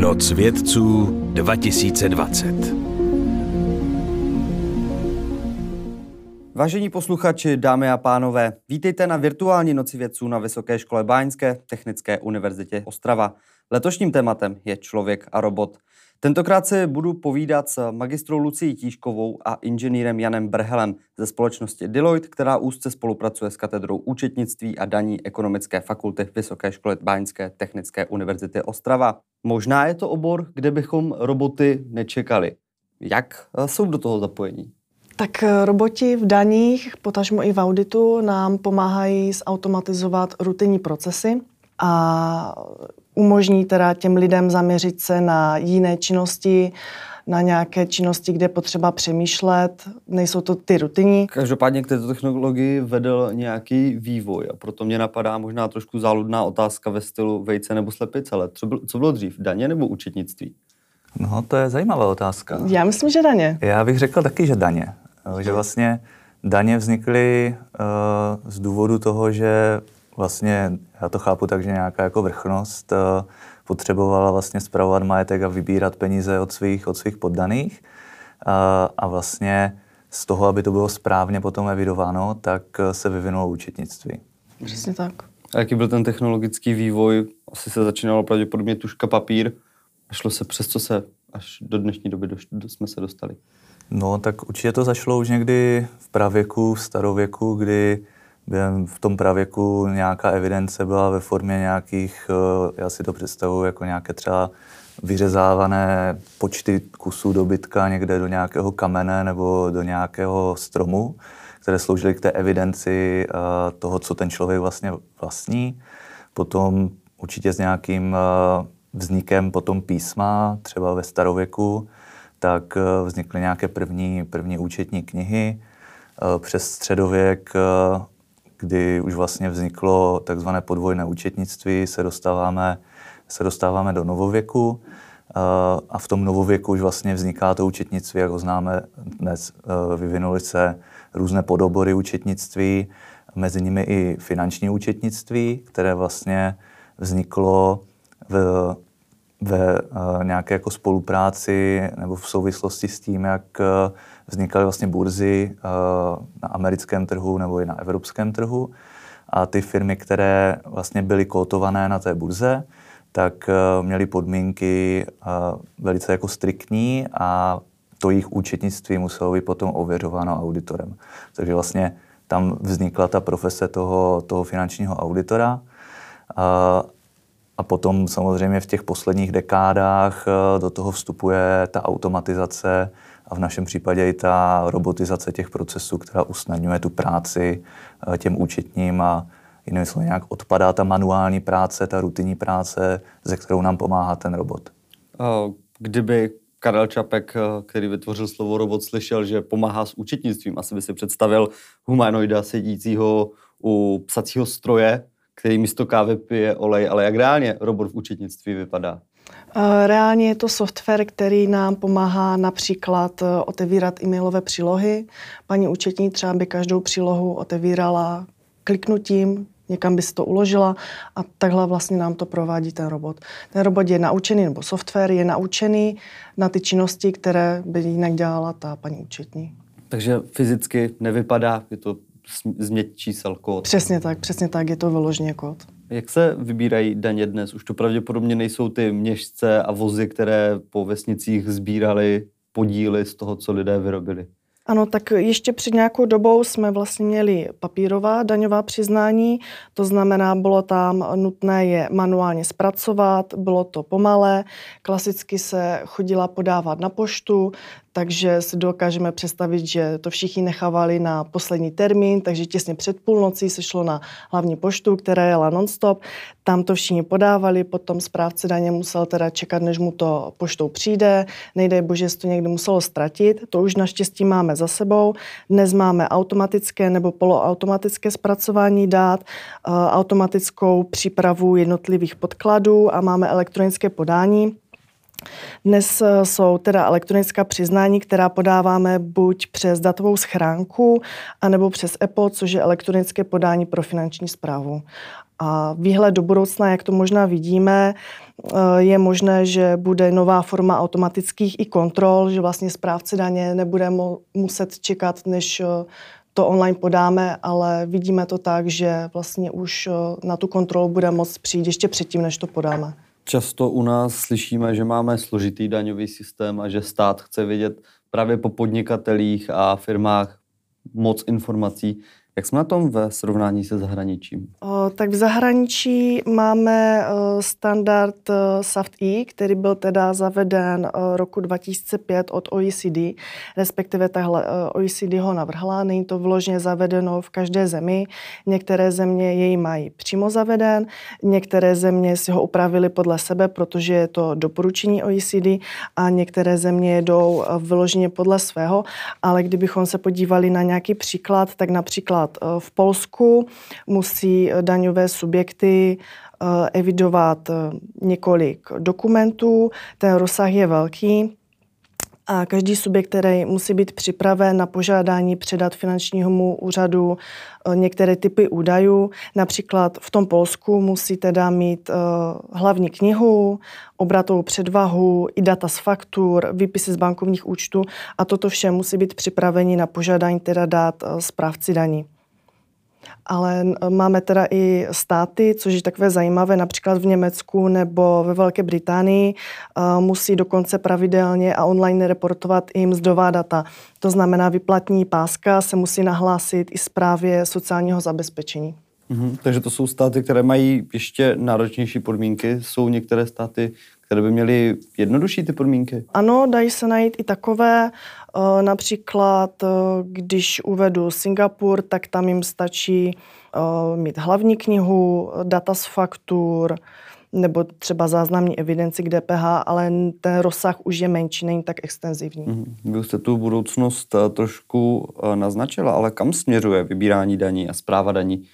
Noc vědců 2020 Vážení posluchači, dámy a pánové, vítejte na virtuální Noci vědců na Vysoké škole Báňské Technické univerzitě Ostrava. Letošním tématem je člověk a robot. Tentokrát se budu povídat s magistrou Lucí Tíškovou a inženýrem Janem Brhelem ze společnosti Deloitte, která úzce spolupracuje s katedrou účetnictví a daní ekonomické fakulty Vysoké školy Báňské Technické univerzity Ostrava. Možná je to obor, kde bychom roboty nečekali. Jak eh, jsou do toho zapojení? Tak eh, roboti v daních, potažmo i v auditu, nám pomáhají zautomatizovat rutinní procesy a umožní teda těm lidem zaměřit se na jiné činnosti, na nějaké činnosti, kde potřeba přemýšlet, nejsou to ty rutinní. Každopádně k této technologii vedl nějaký vývoj a proto mě napadá možná trošku záludná otázka ve stylu vejce nebo slepice, ale co bylo, co bylo dřív, daně nebo účetnictví? No, to je zajímavá otázka. Já myslím, že daně. Já bych řekl taky, že daně. Že vlastně daně vznikly uh, z důvodu toho, že vlastně, já to chápu tak, že nějaká jako vrchnost uh, potřebovala vlastně spravovat majetek a vybírat peníze od svých, od svých poddaných. Uh, a vlastně z toho, aby to bylo správně potom evidováno, tak se vyvinulo účetnictví. Přesně tak. A jaký byl ten technologický vývoj? Asi se začínalo pravděpodobně tuška papír a šlo se přes co se až do dnešní doby do, do, jsme se dostali. No, tak určitě to zašlo už někdy v pravěku, v starověku, kdy v tom pravěku nějaká evidence byla ve formě nějakých, eh, já si to představuji jako nějaké třeba vyřezávané počty kusů dobytka někde do nějakého kamene nebo do nějakého stromu, které sloužily k té evidenci eh, toho, co ten člověk vlastně vlastní. Potom určitě s nějakým eh, vznikem potom písma, třeba ve starověku, tak vznikly nějaké první, první účetní knihy. Přes středověk kdy už vlastně vzniklo takzvané podvojné účetnictví, se dostáváme, se dostáváme do novověku eh, a v tom novověku už vlastně vzniká to účetnictví, jak ho známe dnes. Eh, vyvinuly se různé podobory účetnictví, mezi nimi i finanční účetnictví, které vlastně vzniklo v, ve eh, nějaké jako spolupráci nebo v souvislosti s tím, jak vznikaly vlastně burzy eh, na americkém trhu nebo i na evropském trhu. A ty firmy, které vlastně byly kotované na té burze, tak eh, měly podmínky eh, velice jako striktní a to jejich účetnictví muselo být potom ověřováno auditorem. Takže vlastně tam vznikla ta profese toho, toho finančního auditora. A, a potom samozřejmě v těch posledních dekádách do toho vstupuje ta automatizace a v našem případě i ta robotizace těch procesů, která usnadňuje tu práci eh, těm účetním a jinými slovy nějak odpadá ta manuální práce, ta rutinní práce, ze kterou nám pomáhá ten robot. Kdyby Karel Čapek, eh, který vytvořil slovo robot, slyšel, že pomáhá s účetnictvím, asi by si představil humanoida sedícího u psacího stroje, který místo kávy pije olej, ale jak reálně robot v účetnictví vypadá? Reálně je to software, který nám pomáhá například eh, otevírat e-mailové přílohy. Paní účetní třeba by každou přílohu otevírala kliknutím, někam by si to uložila a takhle vlastně nám to provádí ten robot. Ten robot je naučený, nebo software je naučený na ty činnosti, které by jinak dělala ta paní účetní. Takže fyzicky nevypadá, je to změť čísel kód. Přesně tak, přesně tak, je to vyloženě kód. Jak se vybírají daně dnes? Už to pravděpodobně nejsou ty měšce a vozy, které po vesnicích sbírali podíly z toho, co lidé vyrobili. Ano, tak ještě před nějakou dobou jsme vlastně měli papírová daňová přiznání, to znamená, bylo tam nutné je manuálně zpracovat, bylo to pomalé, klasicky se chodila podávat na poštu, takže si dokážeme představit, že to všichni nechávali na poslední termín, takže těsně před půlnocí se šlo na hlavní poštu, která jela nonstop. Tam to všichni podávali, potom správce daně musel teda čekat, než mu to poštou přijde. Nejdej bože, že to někdy muselo ztratit. To už naštěstí máme za sebou. Dnes máme automatické nebo poloautomatické zpracování dát, eh, automatickou přípravu jednotlivých podkladů a máme elektronické podání. Dnes eh, jsou teda elektronická přiznání, která podáváme buď přes datovou schránku, anebo přes Apple, což je elektronické podání pro finanční zprávu. A výhled do budoucna, jak to možná vidíme, je možné, že bude nová forma automatických i kontrol, že vlastně správce daně nebude muset čekat, než to online podáme, ale vidíme to tak, že vlastně už na tu kontrolu bude moct přijít ještě předtím, než to podáme. Často u nás slyšíme, že máme složitý daňový systém a že stát chce vědět právě po podnikatelích a firmách moc informací. Jak jsme na tom ve srovnání se zahraničím? O, tak v zahraničí máme o, standard SAFT-E, který byl teda zaveden o, roku 2005 od OECD, respektive tahle OECD ho navrhla. Není to vložně zavedeno v každé zemi. Některé země jej mají přímo zaveden, některé země si ho upravili podle sebe, protože je to doporučení OECD a některé země jdou vložně podle svého. Ale kdybychom se podívali na nějaký příklad, tak například Například eh, v Polsku musí eh, daňové subjekty eh, evidovat několik dokumentů, ten rozsah je velký a každý subjekt, který musí být připraven na požádání předat finančnímu úřadu některé typy údajů. Například v tom Polsku musí teda mít hlavní knihu, obratovou předvahu, i data z faktur, výpisy z bankovních účtů a toto vše musí být připraveni na požádání teda dát správci daní ale máme teda i státy, což je takové zajímavé, například v Německu nebo ve Velké Británii musí dokonce pravidelně a online reportovat i mzdová data. To znamená, vyplatní páska se musí nahlásit i zprávě sociálního zabezpečení. Mhm, takže to jsou státy, které mají ještě náročnější podmínky. Jsou některé státy, které by měly jednodušší ty podmínky? Ano, dají se najít i takové. Eh, například, eh, když uvedu Singapur, tak tam jim stačí eh, mít hlavní knihu, data z faktur, nebo třeba záznamní evidenci k DPH, ale ten rozsah už je menší, není tak extenzivní. Mhm. Vy jste tu budoucnost trošku naznačila, ale kam směřuje vybírání daní a zpráva daní?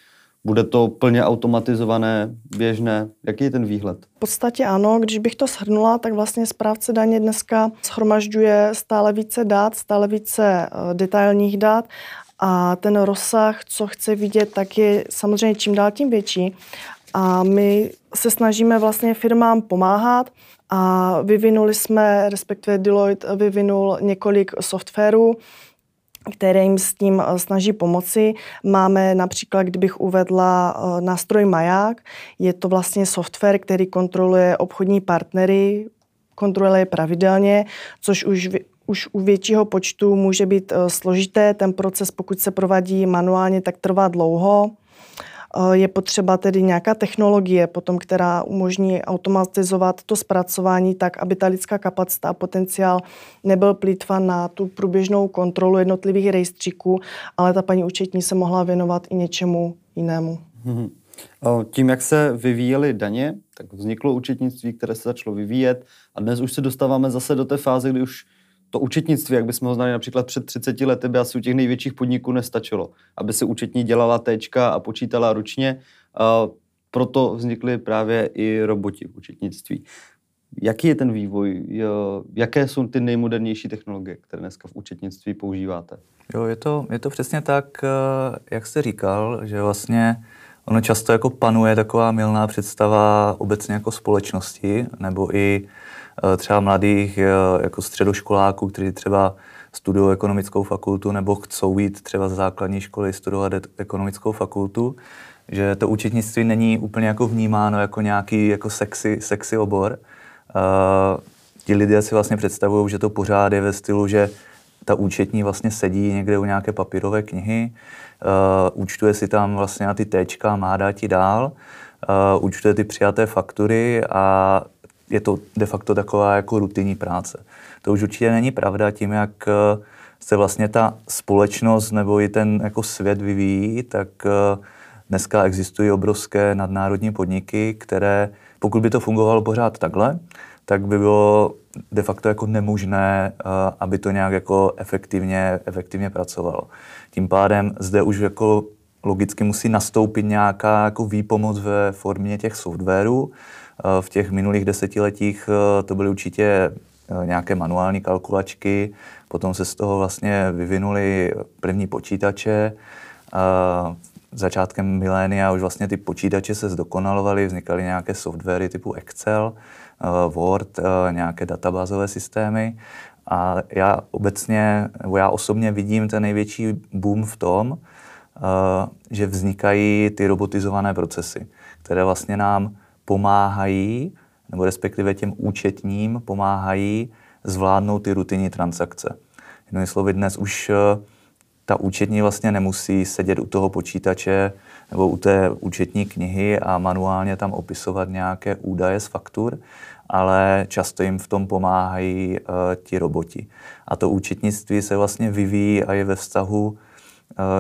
Bude to plně automatizované, běžné? Jaký je ten výhled? V podstatě ano, když bych to shrnula, tak vlastně správce daně dneska schromažďuje stále více dat, stále více uh, detailních dat a ten rozsah, co chce vidět, tak je samozřejmě čím dál tím větší. A my se snažíme vlastně firmám pomáhat a vyvinuli jsme, respektive Deloitte vyvinul několik softwarů, které jim s tím eh, snaží pomoci. Máme například, kdybych uvedla eh, nástroj Maják, je to vlastně software, který kontroluje obchodní partnery, kontroluje je pravidelně, což už už u většího počtu může být eh, složité. Ten proces, pokud se provádí manuálně, tak trvá dlouho. Eh, je potřeba tedy nějaká technologie, potom, která umožní automatizovat to zpracování tak, aby ta lidská kapacita a potenciál nebyl plýtvan na tu průběžnou kontrolu jednotlivých rejstříků, ale ta paní účetní se mohla věnovat i něčemu jinému. Hmm. Tím, jak se vyvíjely daně, tak vzniklo účetnictví, které se začalo vyvíjet a dnes už se dostáváme zase do té fáze, kdy už to účetnictví, jak bychom ho znali například před 30 lety, by asi u těch největších podniků nestačilo, aby se účetní dělala téčka a počítala ručně. Proto vznikly právě i roboti v účetnictví. Jaký je ten vývoj? Jaké jsou ty nejmodernější technologie, které dneska v účetnictví používáte? Jo, je to, je to přesně tak, eh, jak jste říkal, že vlastně ono často jako panuje taková milná představa obecně jako společnosti, nebo i třeba mladých eh, jako středoškoláků, kteří třeba studují ekonomickou fakultu nebo chcou jít třeba z základní školy studovat ekonomickou fakultu, že to účetnictví není úplně jako vnímáno jako nějaký jako sexy, sexy obor. Uh, ti lidé si vlastně představují, že to pořád je ve stylu, že ta účetní vlastně sedí někde u nějaké papírové knihy, uh, účtuje si tam vlastně na ty téčka, má dát ti dál, uh, účtuje ty přijaté faktury a je to de facto taková jako rutinní práce. To už určitě není pravda tím, jak eh, se vlastně ta společnost nebo i ten jako svět vyvíjí, tak eh, dneska existují obrovské nadnárodní podniky, které, pokud by to fungovalo pořád takhle, tak by bylo de facto jako nemožné, eh, aby to nějak jako efektivně, efektivně pracovalo. Tím pádem zde už jako logicky musí nastoupit nějaká jako výpomoc ve formě těch softwarů, v těch minulých desetiletích eh, to byly určitě eh, nějaké manuální kalkulačky, potom se z toho vlastně vyvinuly první počítače. začátkem milénia už vlastně ty počítače se zdokonalovaly, vznikaly nějaké softwary typu Excel, Word, nějaké databázové systémy. A já obecně, nebo já osobně vidím ten největší boom v tom, že vznikají ty robotizované procesy, které vlastně nám pomáhají, nebo respektive těm účetním pomáhají zvládnout ty rutinní transakce. Jinými slovy, dnes už uh, ta účetní vlastně nemusí sedět u toho počítače nebo u té účetní knihy a manuálně tam opisovat nějaké údaje z faktur, ale často jim v tom pomáhají uh, ti roboti. A to účetnictví se vlastně vyvíjí a je ve vztahu,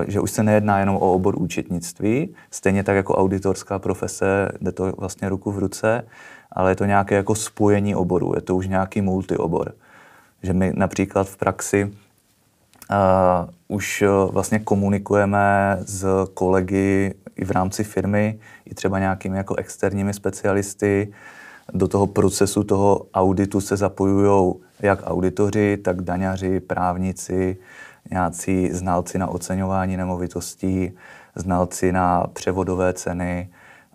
že už se nejedná jenom o obor účetnictví, stejně tak jako auditorská profese, jde to vlastně ruku v ruce, ale je to nějaké jako spojení oborů, je to už nějaký multiobor. Že my například v praxi Uh, už uh, vlastně komunikujeme s kolegy i v rámci firmy, i třeba nějakými jako externími specialisty. Do toho procesu toho auditu se zapojují jak auditoři, tak daňaři, právníci, nějací znalci na oceňování nemovitostí, znalci na převodové ceny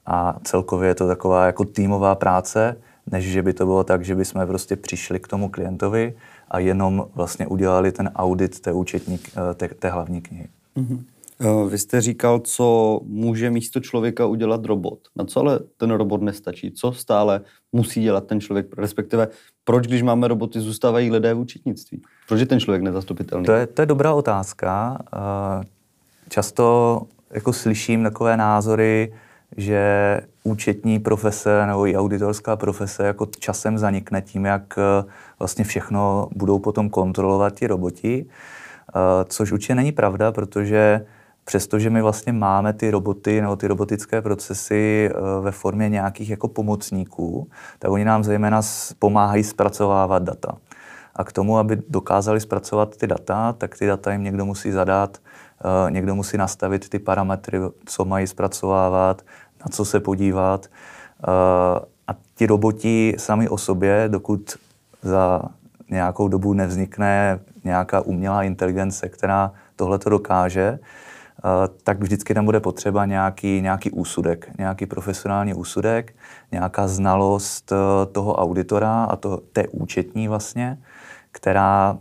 a celkově je to taková jako týmová práce, než že by to bylo tak, že bychom prostě přišli k tomu klientovi a jenom vlastně udělali ten audit té účetní, té, té hlavní knihy. Mm-hmm. Vy jste říkal, co může místo člověka udělat robot. Na co ale ten robot nestačí? Co stále musí dělat ten člověk? Respektive, proč, když máme roboty, zůstávají lidé v účetnictví? Proč je ten člověk nezastupitelný? To je, to je dobrá otázka. Eh, často jako slyším takové názory, že účetní profese nebo i auditorská profese jako časem zanikne tím, jak eh, vlastně všechno budou potom kontrolovat ti roboti, eh, což určitě není pravda, protože přestože my vlastně máme ty roboty nebo ty robotické procesy eh, ve formě nějakých jako pomocníků, tak oni nám zejména pomáhají zpracovávat data. A k tomu, aby dokázali zpracovat ty data, tak ty data jim někdo musí zadat, někdo musí nastavit ty parametry, co mají zpracovávat, na co se podívat. Eh, a ti roboti sami o sobě, dokud za nějakou dobu nevznikne nějaká umělá inteligence, která tohle to dokáže, eh, tak vždycky tam bude potřeba nějaký, nějaký úsudek, nějaký profesionální úsudek, nějaká znalost eh, toho auditora a to, té účetní vlastně, která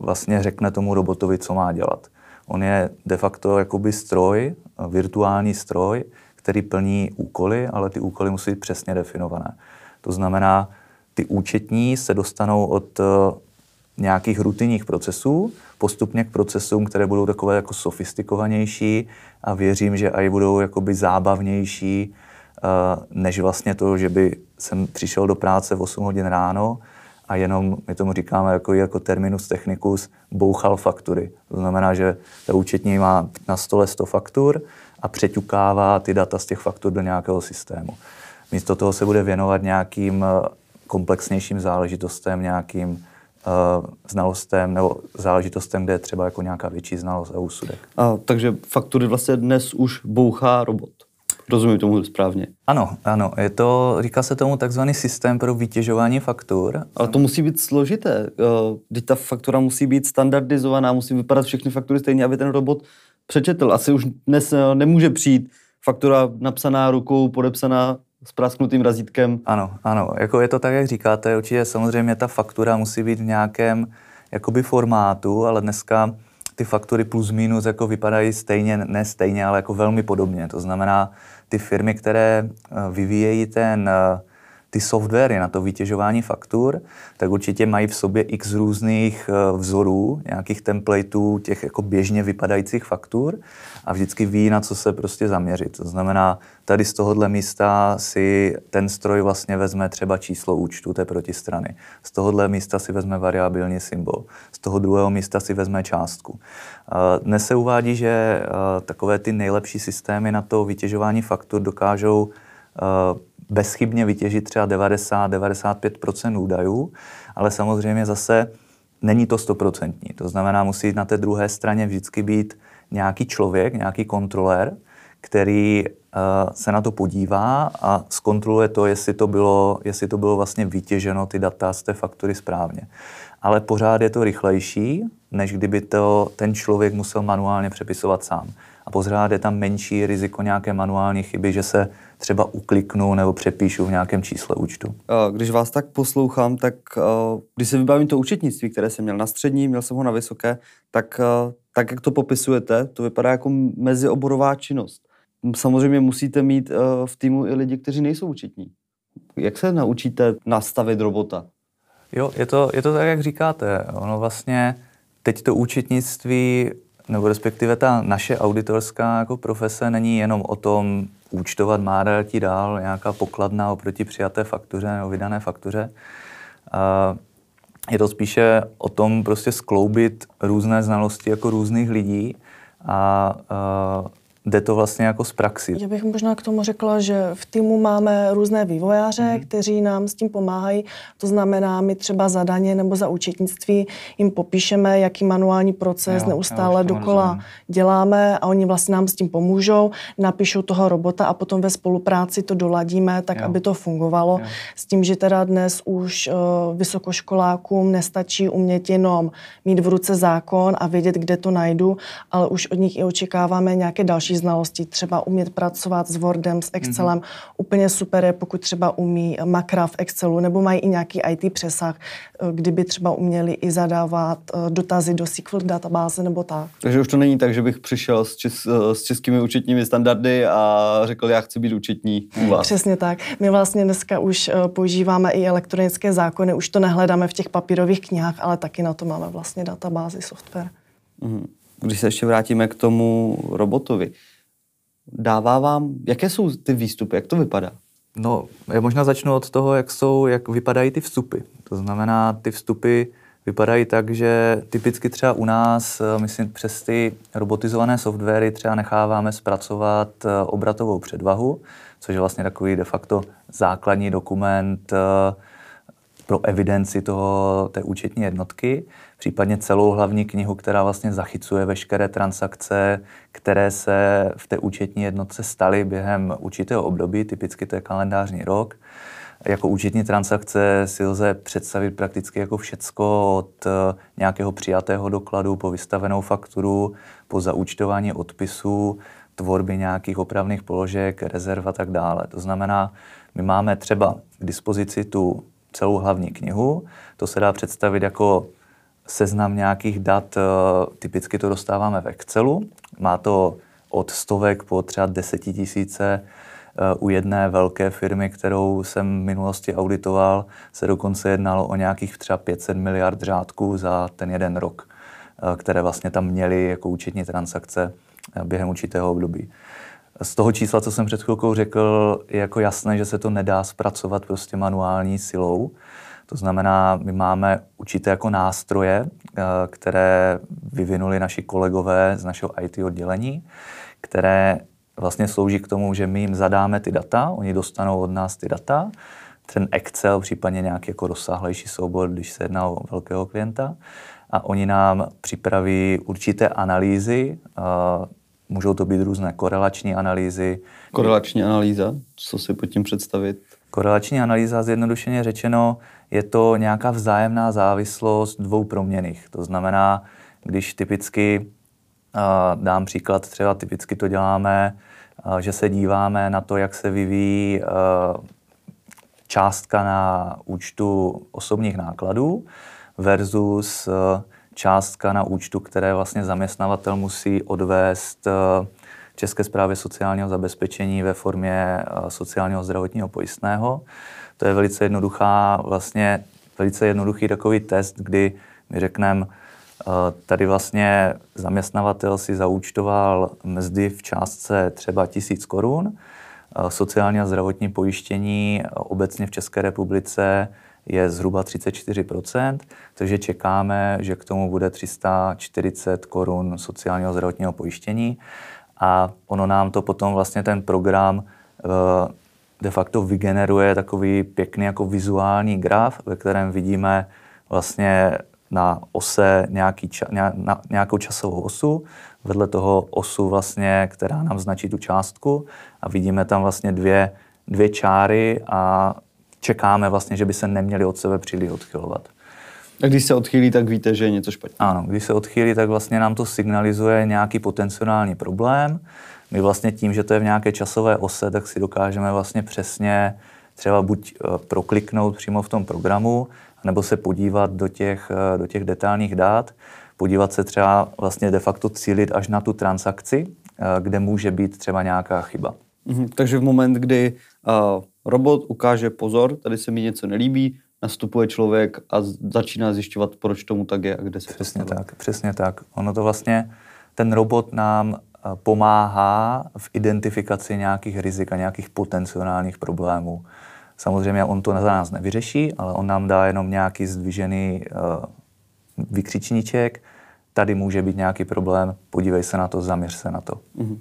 vlastně řekne tomu robotovi, co má dělat. On je de facto jakoby stroj, virtuální stroj, který plní úkoly, ale ty úkoly musí být přesně definované. To znamená, ty účetní se dostanou od eh, nějakých rutinních procesů postupně k procesům, které budou takové jako sofistikovanější a věřím, že i budou jakoby zábavnější, eh, než vlastně to, že by jsem přišel do práce v 8 hodin ráno a jenom, my tomu říkáme jako, jako terminus technicus, bouchal faktury. To znamená, že ta účetní má na stole 100 faktur a přeťukává ty data z těch faktur do nějakého systému. Místo toho se bude věnovat nějakým eh, komplexnějším záležitostem, nějakým znalostem nebo záležitostem, kde je třeba jako nějaká větší znalost a úsudek. A, takže faktury vlastně dnes už bouchá robot. Rozumím tomu správně. Ano, ano. Je to, říká se tomu takzvaný systém pro vytěžování faktur. Ale to musí být složité. Když ta faktura musí být standardizovaná, musí vypadat všechny faktury stejně, aby ten robot přečetl. Asi už dnes eh, nemůže přijít faktura napsaná rukou, podepsaná s prasknutým razítkem. Ano, ano. Jako je to tak, jak říkáte. Určitě samozřejmě ta faktura musí být v nějakém jakoby formátu, ale dneska ty faktury plus minus jako vypadají stejně, ne stejně, ale jako velmi podobně. To znamená, ty firmy, které eh, vyvíjejí ten uh, ty softwary na to vytěžování faktur, tak určitě mají v sobě x různých eh, vzorů, nějakých templateů těch jako běžně vypadajících faktur a vždycky ví, na co se prostě zaměřit. To znamená, tady z tohohle místa si ten stroj vlastně vezme třeba číslo účtu té protistrany. Z tohohle místa si vezme variabilní symbol. Z toho druhého místa si vezme částku. Eh, dnes se uvádí, že eh, takové ty nejlepší systémy na to vytěžování faktur dokážou bezchybně vytěžit třeba 90-95% údajů, ale samozřejmě zase není to stoprocentní. To znamená, musí na té druhé straně vždycky být nějaký člověk, nějaký kontrolér, který uh, se na to podívá a zkontroluje to, jestli to bylo, jestli to bylo vlastně vytěženo ty data z té faktury správně. Ale pořád je to rychlejší, než kdyby to ten člověk musel manuálně přepisovat sám. a pořád je tam menší riziko nějaké manuální chyby, že se třeba ukliknu nebo přepíšu v nějakém čísle účtu. Když vás tak poslouchám, tak když se vybavím to účetnictví, které jsem měl na střední, měl jsem ho na vysoké, tak tak, jak to popisujete, to vypadá jako mezioborová činnost. Samozřejmě musíte mít v týmu i lidi, kteří nejsou účetní. Jak se naučíte nastavit robota? Jo, je to, je to tak, jak říkáte. Ono vlastně teď to účetnictví, nebo respektive ta naše auditorská jako profese není jenom o tom účtovat ti dál, nějaká pokladna oproti přijaté faktuře nebo vydané faktuře. Je to spíše o tom prostě skloubit různé znalosti jako různých lidí a jde to vlastně jako z praxi. Já bych možná k tomu řekla, že v týmu máme různé vývojáře, mm-hmm. kteří nám s tím pomáhají. To znamená, my třeba za daně nebo za účetnictví jim popíšeme, jaký manuální proces jo, neustále dokola rozumím. děláme a oni vlastně nám s tím pomůžou, napíšou toho robota a potom ve spolupráci to doladíme tak, jo. aby to fungovalo. Jo. S tím, že teda dnes už uh, vysokoškolákům nestačí umět jenom mít v ruce zákon a vědět, kde to najdu, ale už od nich i očekáváme nějaké další znalostí, třeba umět pracovat s Wordem, s Excelem. Mm-hmm. Úplně super je, pokud třeba umí makra v Excelu, nebo mají i nějaký IT přesah, eh, kdyby třeba uměli i zadávat eh, dotazy do SQL databáze nebo tak. Takže už to není tak, že bych přišel s, čes, eh, s českými účetními standardy a řekl, já chci být účetní u vás. Přesně tak. My vlastně dneska už používáme i elektronické zákony, už to nehledáme v těch papírových knihách, ale taky na to máme vlastně databázy, software. Mm-hmm když se ještě vrátíme k tomu robotovi, dává vám, jaké jsou ty výstupy, jak to vypadá? No, já možná začnu od toho, jak jsou, jak vypadají ty vstupy. To znamená, ty vstupy vypadají tak, že typicky třeba u nás, eh, myslím, přes ty robotizované softwary třeba necháváme zpracovat eh, obratovou předvahu, což je vlastně takový de facto základní dokument eh, pro evidenci toho, té účetní jednotky případně celou hlavní knihu, která vlastně zachycuje veškeré transakce, které se v té účetní jednotce staly během určitého období, typicky to je kalendářní rok. Jako účetní transakce si lze představit prakticky jako všecko od eh, nějakého přijatého dokladu po vystavenou fakturu, po zaúčtování odpisů, tvorby nějakých opravných položek, rezerv a tak dále. To znamená, my máme třeba k dispozici tu celou hlavní knihu, to se dá představit jako seznam nějakých dat, eh, typicky to dostáváme v Excelu. Má to od stovek po třeba desetitisíce eh, u jedné velké firmy, kterou jsem v minulosti auditoval, se dokonce jednalo o nějakých třeba 500 miliard řádků za ten jeden rok, eh, které vlastně tam měly jako účetní transakce během určitého období. Z toho čísla, co jsem před chvilkou řekl, je jako jasné, že se to nedá zpracovat prostě manuální silou. To znamená, my máme určité jako nástroje, eh, které vyvinuli naši kolegové z našeho IT oddělení, které vlastně slouží k tomu, že my jim zadáme ty data, oni dostanou od nás ty data, ten Excel, případně nějaký jako rozsáhlejší soubor, když se jedná o velkého klienta, a oni nám připraví určité analýzy, eh, můžou to být různé korelační analýzy. Korelační analýza, co si pod tím představit? Korelační analýza, zjednodušeně řečeno, je to nějaká vzájemná závislost dvou proměných. To znamená, když typicky, dám příklad, třeba typicky to děláme, že se díváme na to, jak se vyvíjí částka na účtu osobních nákladů versus částka na účtu, které vlastně zaměstnavatel musí odvést České správě sociálního zabezpečení ve formě sociálního zdravotního pojistného. To je velice jednoduchá, vlastně velice jednoduchý takový test, kdy my řekneme, eh, tady vlastně zaměstnavatel si zaúčtoval mzdy v částce třeba tisíc korun, eh, sociální a zdravotní pojištění obecně v České republice je zhruba 34%, takže čekáme, že k tomu bude 340 korun sociálního zdravotního pojištění. A ono nám to potom vlastně ten program eh, de facto vygeneruje takový pěkný jako vizuální graf, ve kterém vidíme vlastně na ose nějaký ča, na, nějakou časovou osu, vedle toho osu vlastně, která nám značí tu částku a vidíme tam vlastně dvě, dvě čáry a čekáme vlastně, že by se neměli od sebe příliš odchylovat. A když se odchýlí, tak víte, že je něco špatně. Ano, když se odchýlí, tak vlastně nám to signalizuje nějaký potenciální problém. My vlastně tím, že to je v nějaké časové ose, tak si dokážeme vlastně přesně třeba buď eh, prokliknout přímo v tom programu, nebo se podívat do těch, eh, do těch detailních dát, podívat se třeba vlastně de facto cílit až na tu transakci, eh, kde může být třeba nějaká chyba. Mhm, takže v moment, kdy uh, robot ukáže pozor, tady se mi něco nelíbí, nastupuje člověk a začíná zjišťovat, proč tomu tak je a kde se Přesně to tak, přesně tak. Ono to vlastně, ten robot nám pomáhá v identifikaci nějakých rizik a nějakých potenciálních problémů. Samozřejmě on to za nás nevyřeší, ale on nám dá jenom nějaký zdvižený uh, vykřičníček, tady může být nějaký problém, podívej se na to, zaměř se na to. Mm-hmm.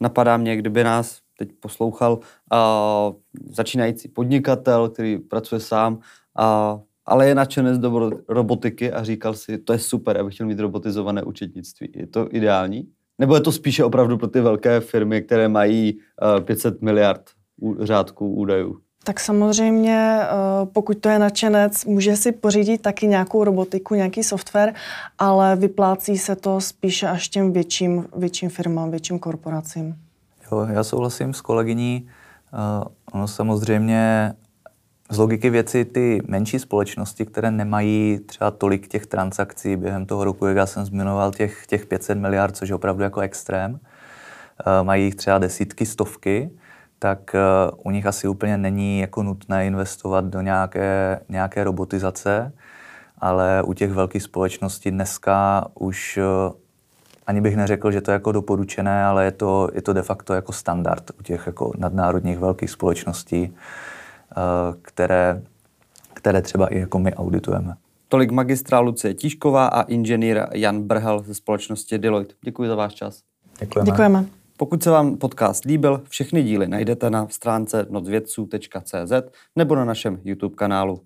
Napadá mě, kdyby nás teď poslouchal uh, začínající podnikatel, který pracuje sám, uh, ale je nadšenec do robotiky a říkal si, to je super, abych chtěl mít robotizované účetnictví. Je to ideální? Nebo je to spíše opravdu pro ty velké firmy, které mají uh, 500 miliard řádků údajů? Tak samozřejmě, eh, pokud to je nadšenec, může si pořídit taky nějakou robotiku, nějaký software, ale vyplácí se to spíše až těm větším, větším firmám, větším korporacím. Jo, já souhlasím s kolegyní. Uh, ono samozřejmě z logiky věci ty menší společnosti, které nemají třeba tolik těch transakcí během toho roku, jak já jsem zmiňoval, těch, těch 500 miliard, což je opravdu jako extrém, uh, mají jich třeba desítky, stovky, tak uh, u nich asi úplně není jako nutné investovat do nějaké, nějaké robotizace, ale u těch velkých společností dneska už uh, ani bych neřekl, že to je jako doporučené, ale je to, je to de facto jako standard u těch jako nadnárodních velkých společností, které, které třeba i jako my auditujeme. Tolik magistra Lucie Tíšková a inženýr Jan Brhel ze společnosti Deloitte. Děkuji za váš čas. Děkujeme. Děkujeme. Pokud se vám podcast líbil, všechny díly najdete na stránce nocvědců.cz nebo na našem YouTube kanálu.